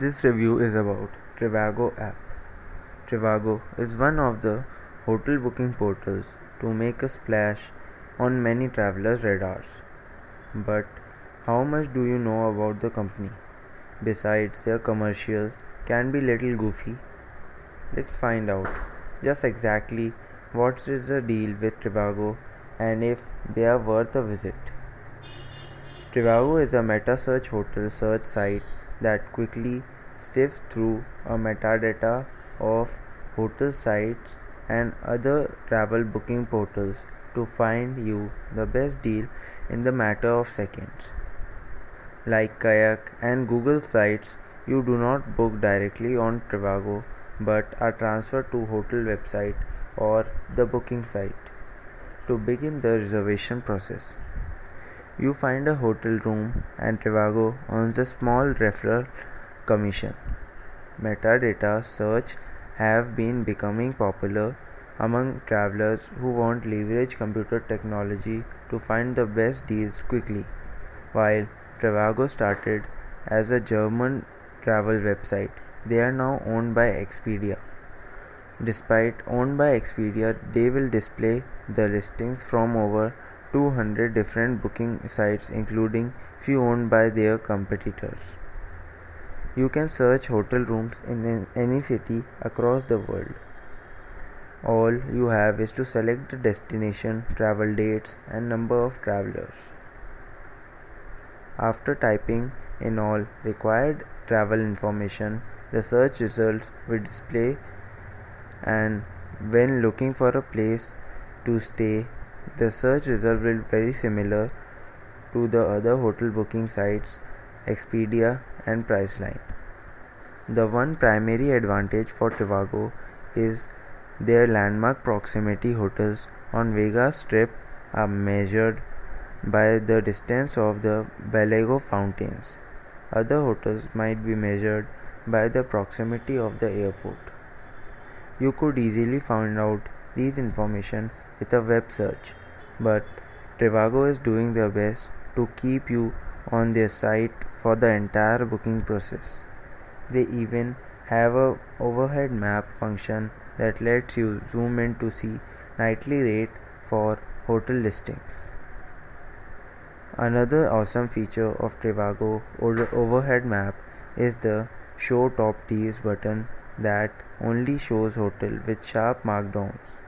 This review is about Trivago app. Trivago is one of the hotel booking portals to make a splash on many travelers' radars. But how much do you know about the company? Besides, their commercials can be little goofy. Let's find out just exactly what is the deal with Trivago and if they are worth a visit. Trivago is a meta search hotel search site that quickly sifts through a metadata of hotel sites and other travel booking portals to find you the best deal in the matter of seconds. Like Kayak and Google Flights, you do not book directly on Trivago but are transferred to hotel website or the booking site to begin the reservation process. You find a hotel room and Trivago earns a small referral commission. Metadata search have been becoming popular among travelers who want leverage computer technology to find the best deals quickly. While Trivago started as a German travel website, they are now owned by Expedia. Despite owned by Expedia, they will display the listings from over 200 different booking sites including few owned by their competitors. You can search hotel rooms in any city across the world. All you have is to select the destination, travel dates and number of travelers. After typing in all required travel information, the search results will display and when looking for a place to stay, the search result will be very similar to the other hotel booking sites Expedia and Priceline. The one primary advantage for Trivago is their landmark proximity hotels on Vegas Strip are measured by the distance of the Bellagio fountains. Other hotels might be measured by the proximity of the airport. You could easily find out these information with a web search, but Trivago is doing their best to keep you on their site for the entire booking process. They even have a overhead map function that lets you zoom in to see nightly rate for hotel listings. Another awesome feature of Trivago overhead map is the show top deals button that only shows hotel with sharp markdowns.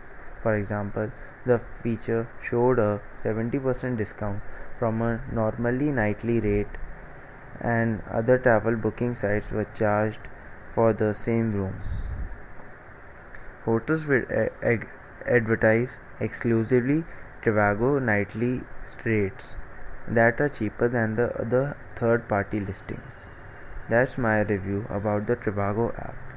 For example, the feature showed a 70% discount from a normally nightly rate and other travel booking sites were charged for the same room. Hotels will advertise exclusively Trivago nightly rates that are cheaper than the other third party listings. That's my review about the Trivago app.